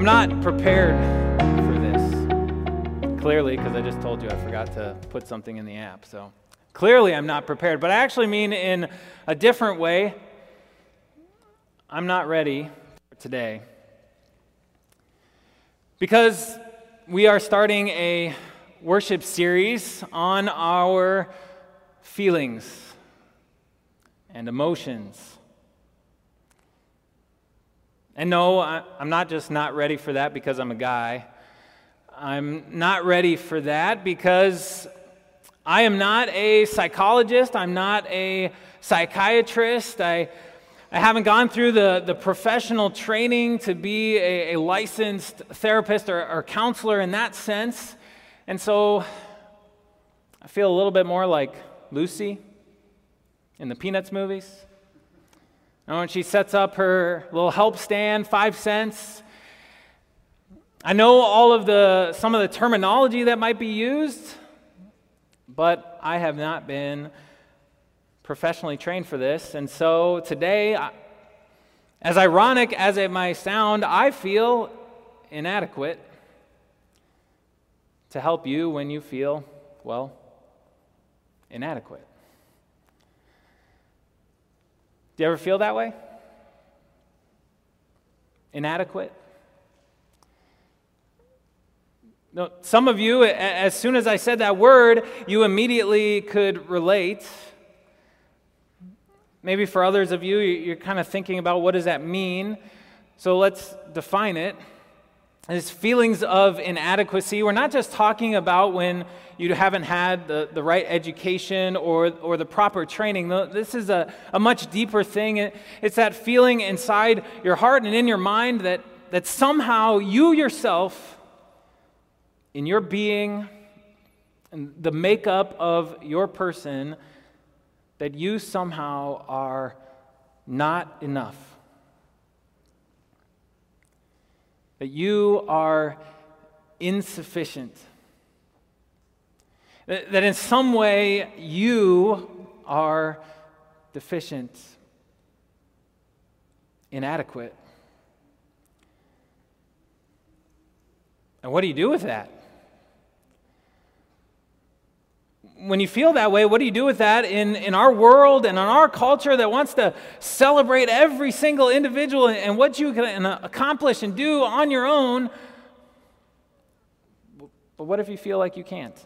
I'm not prepared for this. Clearly, because I just told you I forgot to put something in the app. So clearly, I'm not prepared. But I actually mean in a different way. I'm not ready today. Because we are starting a worship series on our feelings and emotions. And no, I, am not just not ready for that because I'm a guy. I'm not ready for that because I am not a psychologist. I'm not a psychiatrist. I, I haven't gone through the, the professional training to be a, a licensed therapist or, or counselor in that sense. And so I feel a little bit more like Lucy in the Peanuts movies. And when she sets up her little help stand, five cents, I know all of the some of the terminology that might be used, but I have not been professionally trained for this. And so today, as ironic as it might sound, I feel inadequate to help you when you feel, well, inadequate. Do you ever feel that way? Inadequate? No, some of you, as soon as I said that word, you immediately could relate. Maybe for others of you, you're kind of thinking about what does that mean. So let's define it. As feelings of inadequacy. We're not just talking about when you haven't had the, the right education or, or the proper training. This is a, a much deeper thing. It's that feeling inside your heart and in your mind that, that somehow you yourself, in your being, and the makeup of your person, that you somehow are not enough. That you are insufficient that in some way you are deficient, inadequate. And what do you do with that? When you feel that way, what do you do with that in, in our world and in our culture that wants to celebrate every single individual and what you can accomplish and do on your own? But what if you feel like you can't?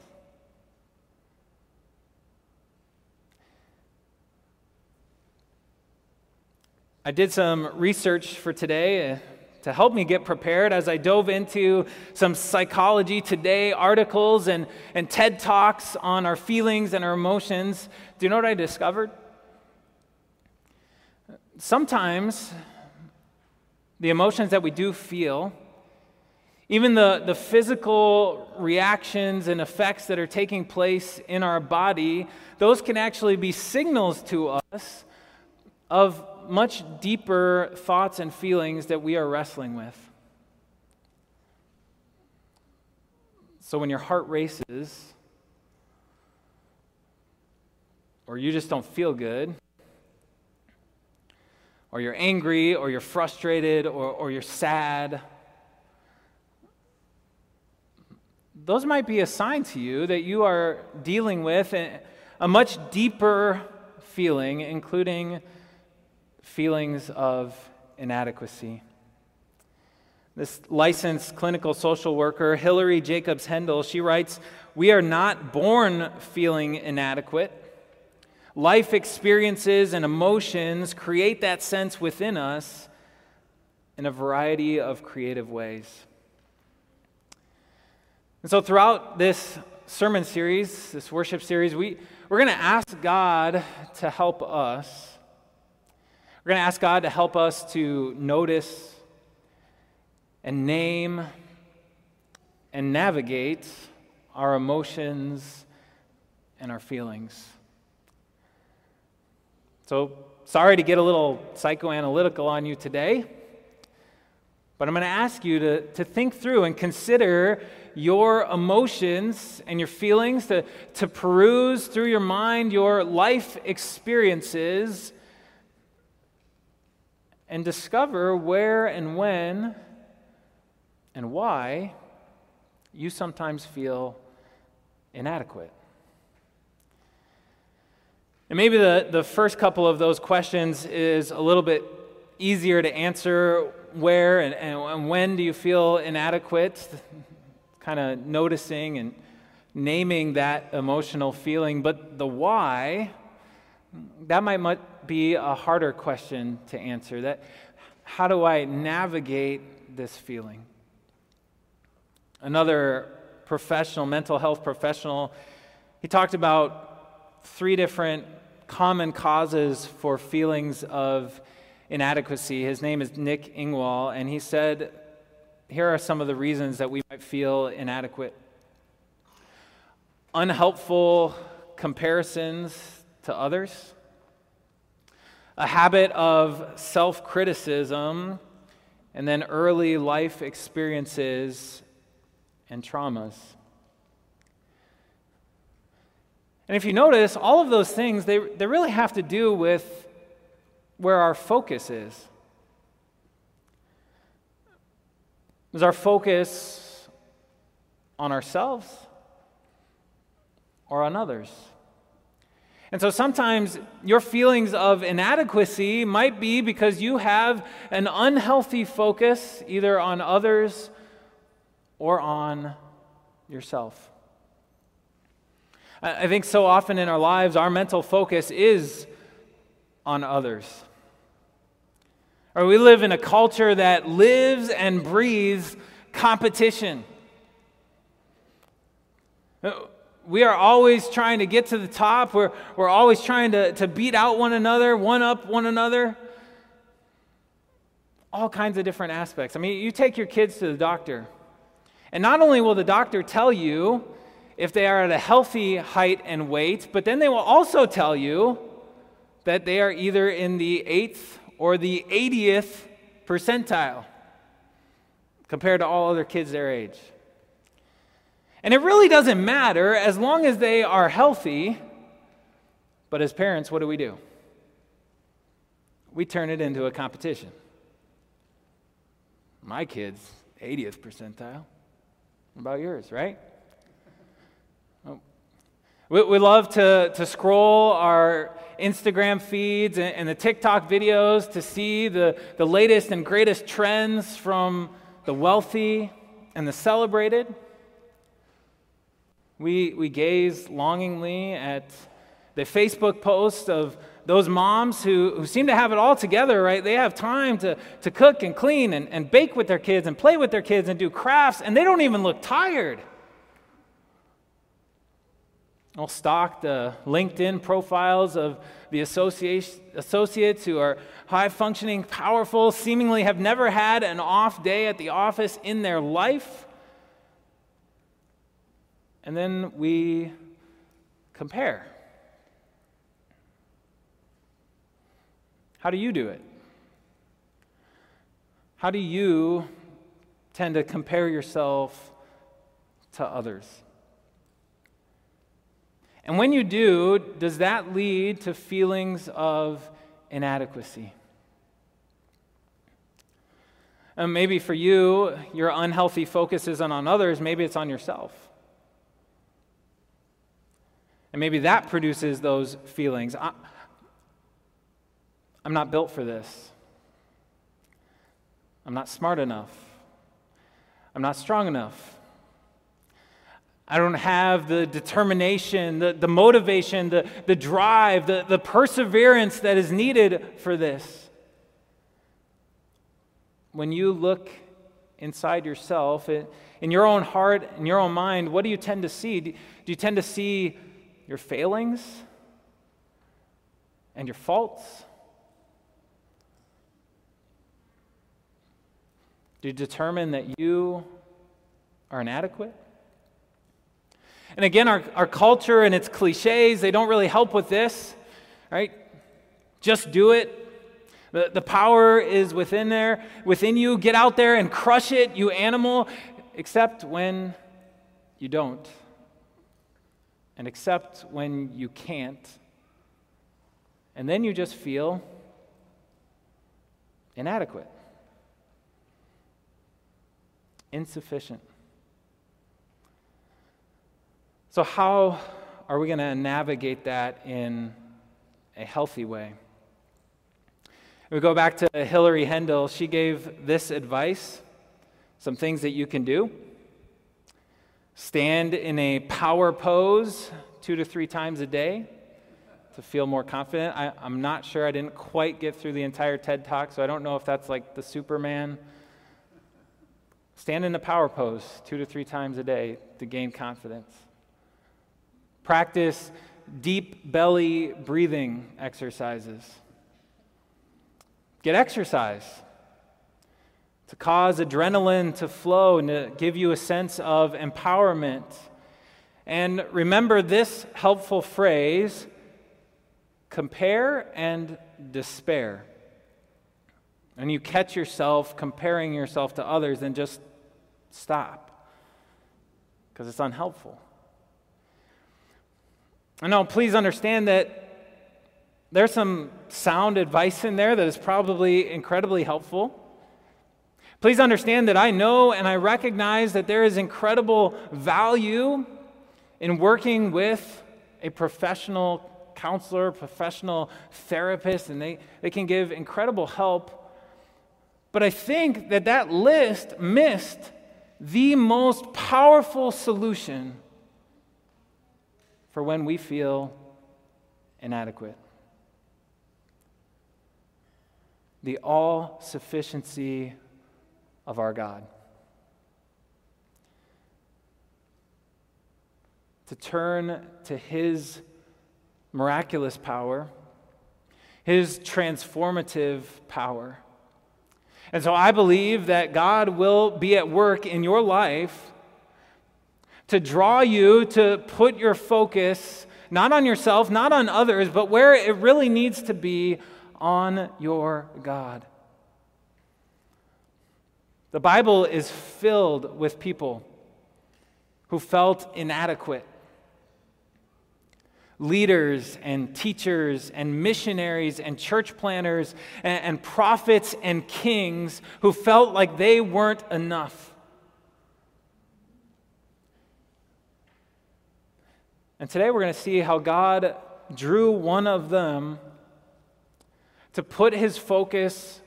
I did some research for today uh, to help me get prepared as I dove into some Psychology Today articles and, and TED Talks on our feelings and our emotions. Do you know what I discovered? Sometimes the emotions that we do feel, even the, the physical reactions and effects that are taking place in our body, those can actually be signals to us of much deeper thoughts and feelings that we are wrestling with. So when your heart races, or you just don't feel good, or you're angry, or you're frustrated, or, or you're sad, those might be a sign to you that you are dealing with a, a much deeper feeling, including feelings of inadequacy. This licensed clinical social worker, Hilary Jacobs Hendel, she writes We are not born feeling inadequate. Life experiences and emotions create that sense within us in a variety of creative ways. And so, throughout this sermon series, this worship series, we, we're going to ask God to help us we're going to ask God to help us to notice and name and navigate our emotions and our feelings. So, sorry to get a little psychoanalytical on you today, but I'm going to ask you to, to think through and consider your emotions and your feelings, to, to peruse through your mind your life experiences and discover where and when and why you sometimes feel inadequate. And maybe the, the first couple of those questions is a little bit easier to answer. Where and, and when do you feel inadequate? Kind of noticing and naming that emotional feeling. But the why, that might be a harder question to answer. That how do I navigate this feeling? Another professional, mental health professional, he talked about three different common causes for feelings of inadequacy. His name is Nick Ingwall, and he said, Here are some of the reasons that we might feel inadequate unhelpful comparisons to others, a habit of self criticism, and then early life experiences and traumas. And if you notice, all of those things, they, they really have to do with where our focus is. Is our focus on ourselves or on others? And so sometimes your feelings of inadequacy might be because you have an unhealthy focus either on others or on yourself. I think so often in our lives, our mental focus is on others. Or we live in a culture that lives and breathes competition. We are always trying to get to the top. We're, we're always trying to, to beat out one another, one up one another. All kinds of different aspects. I mean, you take your kids to the doctor. And not only will the doctor tell you if they are at a healthy height and weight, but then they will also tell you that they are either in the eighth or the 80th percentile compared to all other kids their age. And it really doesn't matter as long as they are healthy. But as parents, what do we do? We turn it into a competition. My kids, 80th percentile. What about yours, right? We, we love to, to scroll our Instagram feeds and, and the TikTok videos to see the, the latest and greatest trends from the wealthy and the celebrated. We, we gaze longingly at the Facebook posts of those moms who, who seem to have it all together, right? They have time to, to cook and clean and, and bake with their kids and play with their kids and do crafts, and they don't even look tired. I'll stalk the LinkedIn profiles of the associates who are high functioning, powerful, seemingly have never had an off day at the office in their life. And then we compare. How do you do it? How do you tend to compare yourself to others? And when you do, does that lead to feelings of inadequacy? And maybe for you, your unhealthy focus isn't on others, maybe it's on yourself. And maybe that produces those feelings. I, I'm not built for this. I'm not smart enough. I'm not strong enough. I don't have the determination, the, the motivation, the, the drive, the, the perseverance that is needed for this. When you look inside yourself, in your own heart, in your own mind, what do you tend to see? Do you tend to see your failings and your faults? Do you determine that you are inadequate? And again, our, our culture and its cliches, they don't really help with this, right? Just do it. The, the power is within there, within you. Get out there and crush it, you animal, except when you don't. And accept when you can't. And then you just feel inadequate. insufficient. So, how are we going to navigate that in a healthy way? we go back to Hilary Hendel, she gave this advice some things that you can do. Stand in a power pose two to three times a day to feel more confident. I, am not sure. I didn't quite get through the entire TED talk, so I don't know if that's like the Superman. Stand in a power pose two to three times a day to gain confidence. Practice deep belly breathing exercises. Get exercise to cause adrenaline to flow and to give you a sense of empowerment. And remember this helpful phrase compare and despair. And you catch yourself comparing yourself to others, and just stop because it's unhelpful. I know, please understand that there's some sound advice in there that is probably incredibly helpful. Please understand that I know and I recognize that there is incredible value in working with a professional counselor, professional therapist, and they, they can give incredible help. But I think that that list missed the most powerful solution for when we feel inadequate the all sufficiency of our God. To turn to His miraculous power, His transformative power. And so I believe that God will be at work in your life to draw you to put your focus not on yourself, not on others, but where it really needs to be on your God. The Bible is filled with people who felt inadequate leaders and teachers and missionaries and church planners and, and, prophets and kings who felt like they weren't enough. And today we're going to see how God drew one of them to put his focus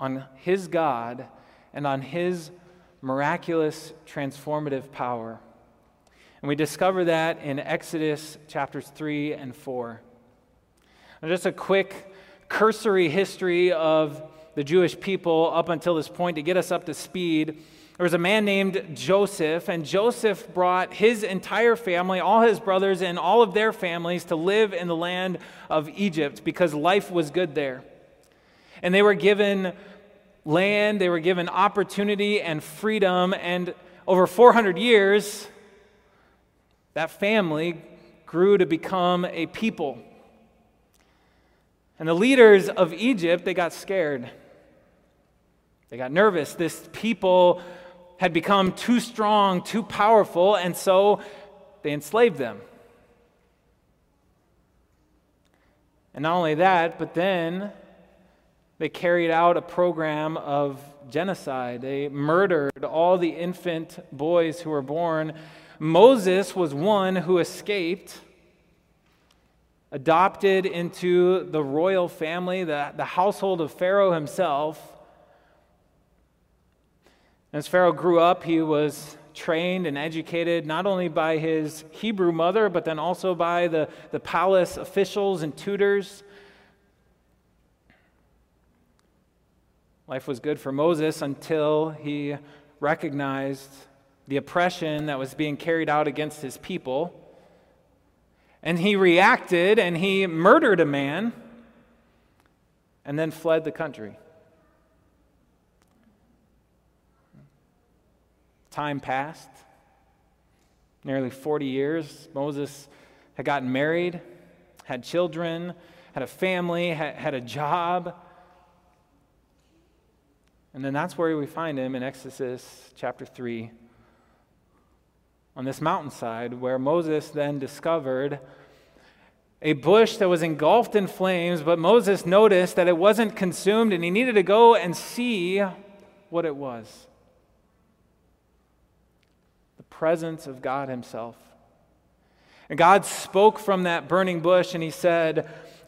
on his God and on his miraculous transformative power. And we discover that in Exodus chapters 3 and 4. And just a quick cursory history of the Jewish people up until this point to get us up to speed. There was a man named Joseph, and Joseph brought his entire family, all his brothers, and all of their families to live in the land of Egypt because life was good there. And they were given land, they were given opportunity and freedom, and over 400 years, that family grew to become a people. And the leaders of Egypt, they got scared. They got nervous. This people had become too strong, too powerful, and so they enslaved them. And not only that, but then they carried out a program of genocide. They murdered all the infant boys who were born Moses was one who escaped, adopted into the royal family, the, the household of Pharaoh himself. As Pharaoh grew up, he was trained and educated not only by his Hebrew mother, but then also by the, the palace officials and tutors. Life was good for Moses until he recognized the oppression that was being carried out against his people. And he reacted and he murdered a man and then fled the country. Time passed. Nearly 40 years. Moses had gotten married, had children, had a family, had, had a job. And then that's where we find him in Exodus chapter 3, on this mountainside where Moses then discovered a bush that was engulfed in flames, but Moses noticed that it wasn't consumed and he needed to go and see what it was. The presence of God Himself. And God spoke from that burning bush and He said,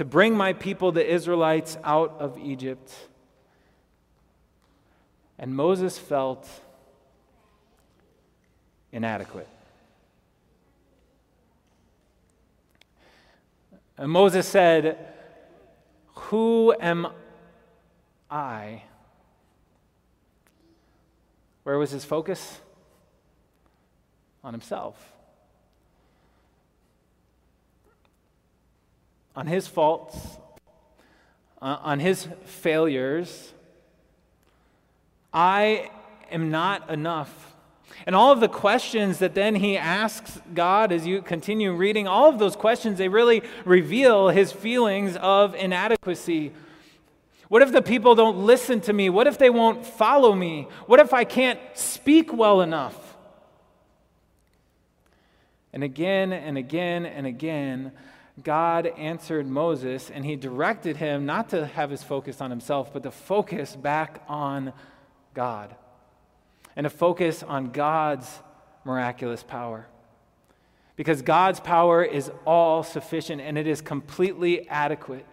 to bring my people, the Israelites, out of Egypt. And Moses felt inadequate. And Moses said, Who am I? Where was his focus? On himself. On his faults, uh, on his failures. I am not enough. And all of the questions that then he asks God as you continue reading, all of those questions, they really reveal his feelings of inadequacy. What if the people don't listen to me? What if they won't follow me? What if I can't speak well enough? And again and again and again, God answered Moses and he directed him not to have his focus on himself, but to focus back on God and to focus on God's miraculous power. Because God's power is all sufficient and it is completely adequate.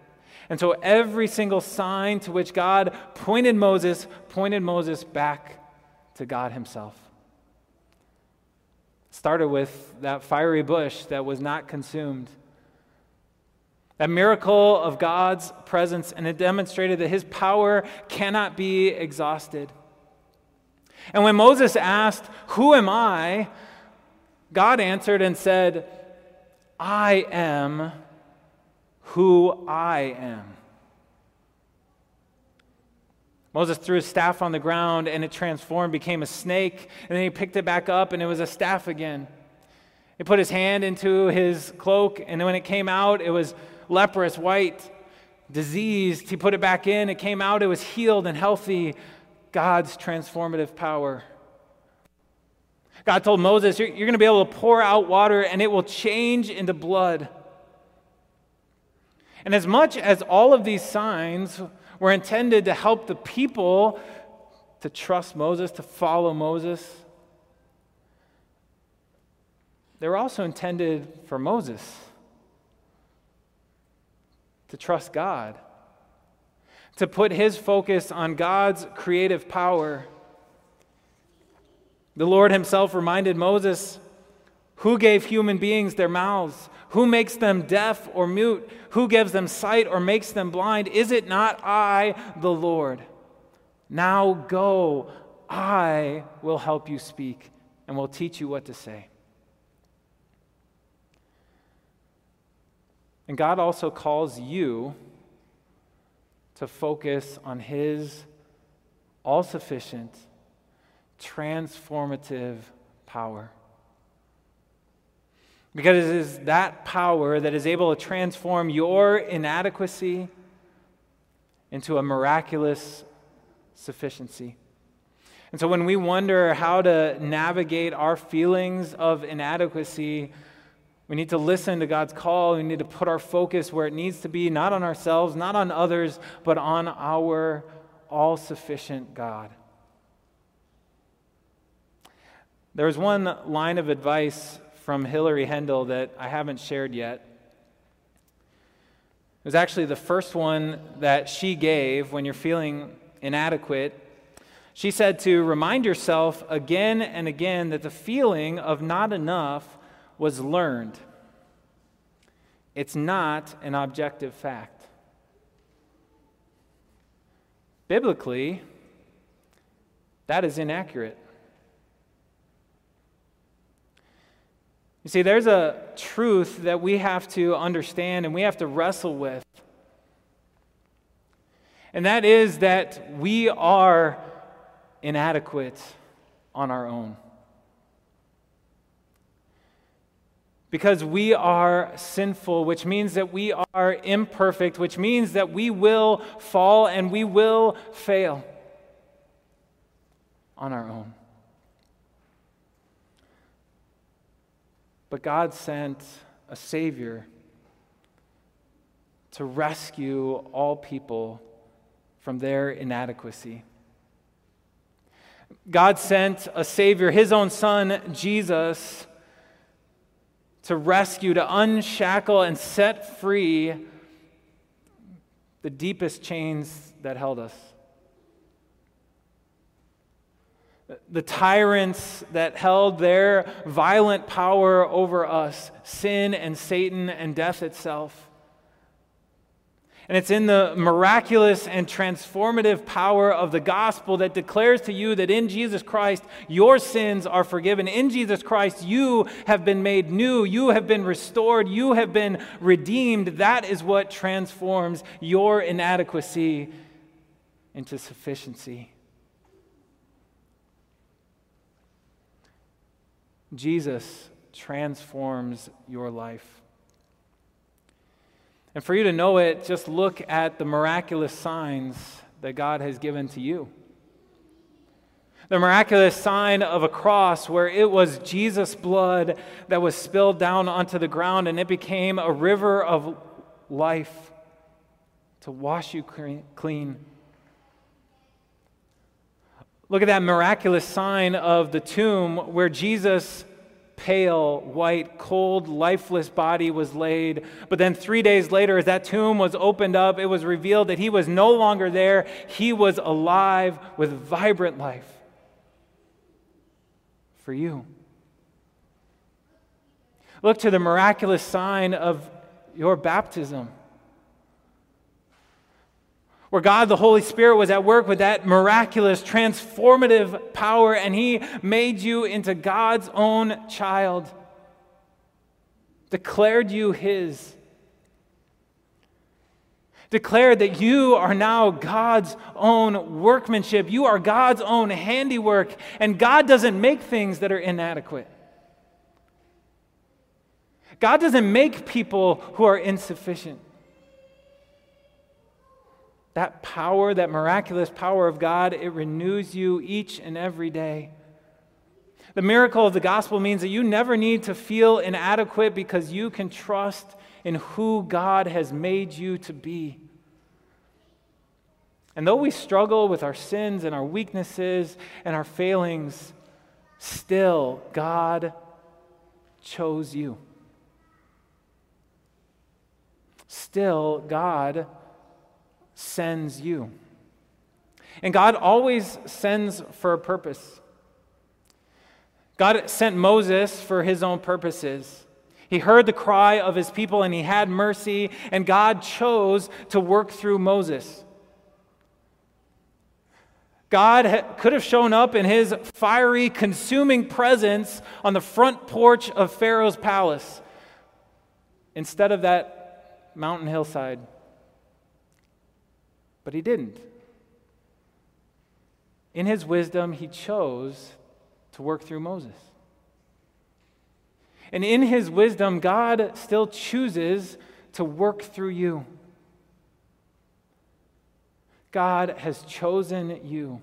And so every single sign to which God pointed Moses pointed Moses back to God himself. Started with that fiery bush that was not consumed that miracle of God's presence, and it demonstrated that his power cannot be exhausted. And when Moses asked, Who am I? God answered and said, I am who I am. Moses threw his staff on the ground and it transformed, became a snake, and then he picked it back up and it was a staff again. He put his hand into his cloak, and when it came out, it was leprous, white, diseased. He put it back in. It came out. It was healed and healthy. God's transformative power. God told Moses, You're, you're going to be able to pour out water and it will change into blood. And as much as all of these signs were intended to help the people to trust Moses, to follow Moses, they were also intended for Moses to trust God, to put his focus on God's creative power. The Lord himself reminded Moses who gave human beings their mouths? Who makes them deaf or mute? Who gives them sight or makes them blind? Is it not I, the Lord? Now go, I will help you speak and will teach you what to say. And God also calls you to focus on His all sufficient, transformative power. Because it is that power that is able to transform your inadequacy into a miraculous sufficiency. And so when we wonder how to navigate our feelings of inadequacy, we need to listen to God's call. We need to put our focus where it needs to be, not on ourselves, not on others, but on our all sufficient God. There's one line of advice from Hilary Hendel that I haven't shared yet. It was actually the first one that she gave when you're feeling inadequate. She said to remind yourself again and again that the feeling of not enough was learned. It's not an objective fact. Biblically, that is inaccurate. You see, there's a truth that we have to understand and we have to wrestle with. And that is that we are inadequate on our own. Because we are sinful, which means that we are imperfect, which means that we will fall and we will fail on our own. But God sent a Savior to rescue all people from their inadequacy. God sent a Savior, His own Son, Jesus, to rescue, to unshackle, and set free the deepest chains that held us. The tyrants that held their violent power over us, sin and Satan and death itself. And it's in the miraculous and transformative power of the gospel that declares to you that in Jesus Christ, your sins are forgiven. In Jesus Christ, you have been made new. You have been restored. You have been redeemed. That is what transforms your inadequacy into sufficiency. Jesus transforms your life. And for you to know it, just look at the miraculous signs that God has given to you. The miraculous sign of a cross where it was Jesus' blood that was spilled down onto the ground and it became a river of life to wash you clean. Look at that miraculous sign of the tomb where Jesus pale, white, cold, lifeless body was laid. But then three days later, as that tomb was opened up, it was revealed that he was no longer there. He was alive with vibrant life for you. Look to the miraculous sign of your baptism where God the Holy Spirit was at work with that miraculous, transformative power, and He made you into God's own child, declared you His, declared that you are now God's own workmanship. You are God's own handiwork, and God doesn't make things that are inadequate. God doesn't make people who are insufficient that power, that miraculous power of God, it renews you each and every day. The miracle of the gospel means that you never need to feel inadequate because you can trust in who God has made you to be. And though we struggle with our sins and our weaknesses and our failings, still God chose you. Still, God sends you. And God always sends for a purpose. God sent Moses for his own purposes. He heard the cry of his people and he had mercy, and God chose to work through Moses. God could have shown up in his fiery, consuming presence on the front porch of Pharaoh's palace instead of that mountain hillside. But he didn't. In his wisdom, he chose to work through Moses. And in his wisdom, God still chooses to work through you. God has chosen you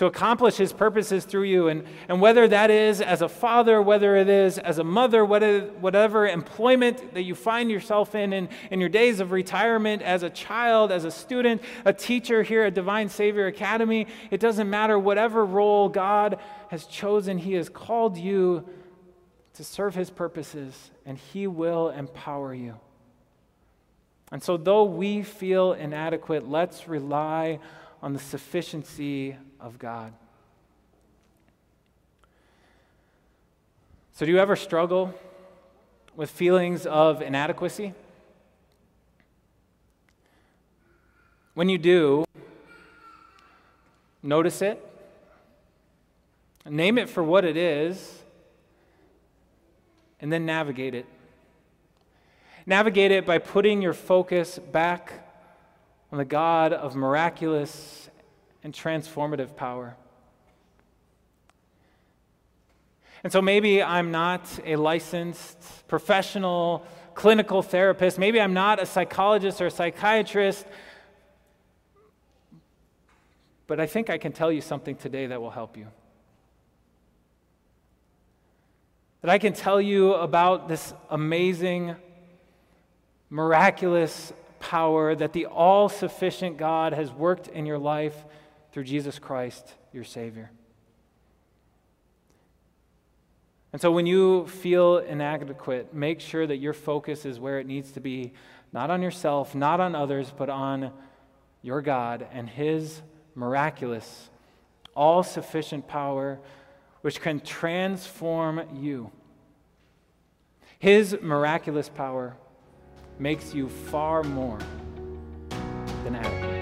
to accomplish his purposes through you. And, and whether that is as a father, whether it is as a mother, whatever, whatever employment that you find yourself in, in in your days of retirement, as a child, as a student, a teacher here at Divine Savior Academy, it doesn't matter whatever role God has chosen, he has called you to serve his purposes, and he will empower you. And so, though we feel inadequate, let's rely on the sufficiency of God. So, do you ever struggle with feelings of inadequacy? When you do, notice it, name it for what it is, and then navigate it. Navigate it by putting your focus back on the God of miraculous and transformative power. And so maybe I'm not a licensed professional clinical therapist. Maybe I'm not a psychologist or a psychiatrist. But I think I can tell you something today that will help you. That I can tell you about this amazing, miraculous power that the all sufficient God has worked in your life through Jesus Christ, your Savior. And so when you feel inadequate, make sure that your focus is where it needs to be not on yourself, not on others, but on your God and His miraculous, all sufficient power which can transform you. His miraculous power makes you far more than adequate.